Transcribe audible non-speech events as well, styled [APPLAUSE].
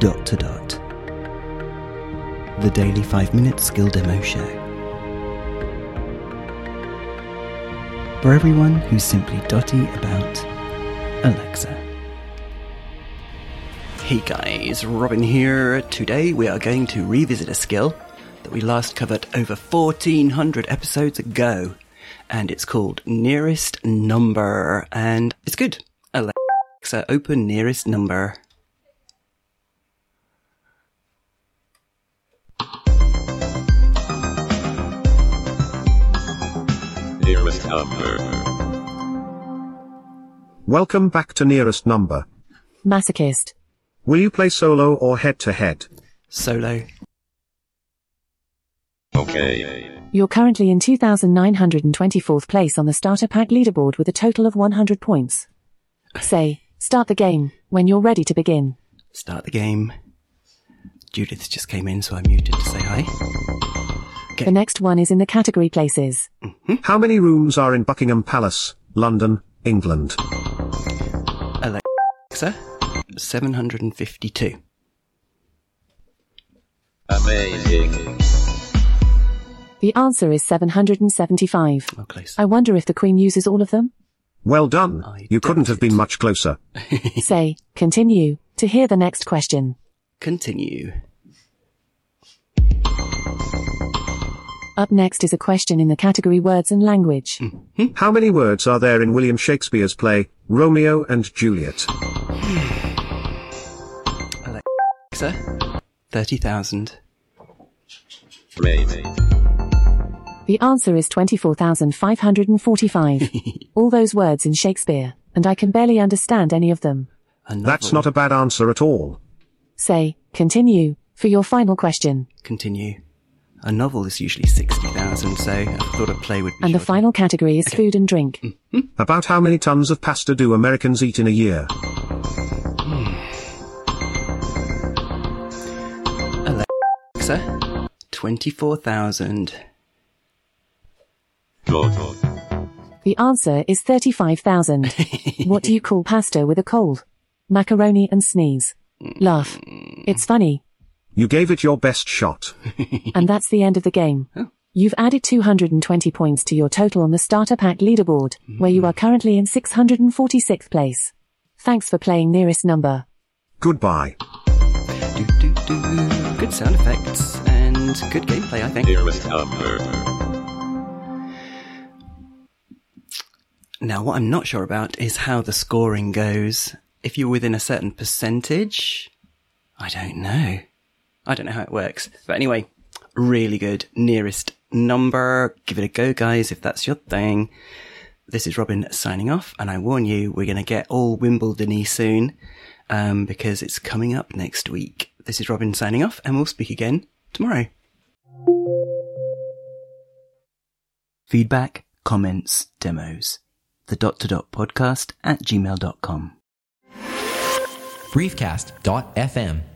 dot to dot. The daily 5 minute skill demo show. For everyone who's simply dotty about Alexa. Hey guys, Robin here. Today we are going to revisit a skill that we last covered over 1400 episodes ago. And it's called Nearest Number. And it's good. Alexa, open nearest number. Nearest number. Welcome back to Nearest Number. Masochist. Will you play solo or head to head? Solo. Okay. You're currently in 2,924th place on the starter pack leaderboard with a total of 100 points. Say, start the game when you're ready to begin. Start the game. Judith just came in, so I muted to say hi. The next one is in the category places. Mm-hmm. How many rooms are in Buckingham Palace, London, England? Alexa, 752. Amazing. The answer is 775. Oh, close. I wonder if the Queen uses all of them? Well done. I You couldn't have it. been much closer. [LAUGHS] [LAUGHS] Say, continue, to hear the next question. Continue. Up next is a question in the category words and language. Mm-hmm. How many words are there in William Shakespeare's play, Romeo and Juliet? Alexa, 30,000. Amazing. The answer is 24,545. [LAUGHS] all those words in Shakespeare, and I can barely understand any of them. A. That's not a bad answer at all. Say, continue, for your final question. Continue. A novel is usually 60,000, so I thought a play would be And the shorter. final category is food and drink. Mm-hmm. About how many tons of pasta do Americans eat in a year? Hmm. Alexa, 24,000. Good. The answer is 35,000. [LAUGHS] what do you call pasta with a cold? Macaroni and sneeze. Laugh. It's funny. You gave it your best shot. [LAUGHS] And that's the end of the game. You've added 220 points to your total on the starter pack leaderboard, where you hmm. are currently in 646th place. Thanks for playing nearest number. Goodbye. Do, do, do. Good sound effects and good gameplay, I think. Nearest number. Now, what I'm not sure about is how the scoring goes. If you're within a certain percentage, I don't know. I don't know how it works. But anyway, really good. Nearest number. Give it a go, guys, if that's your thing. This is Robin signing off, and I warn you, we're going to get all Wimbledon soon, um, because it's coming up next week. This is Robin signing off, and we'll speak again tomorrow. Feedback, comments, demos. The dot to dot podcast at gmail.com. briefcast.fm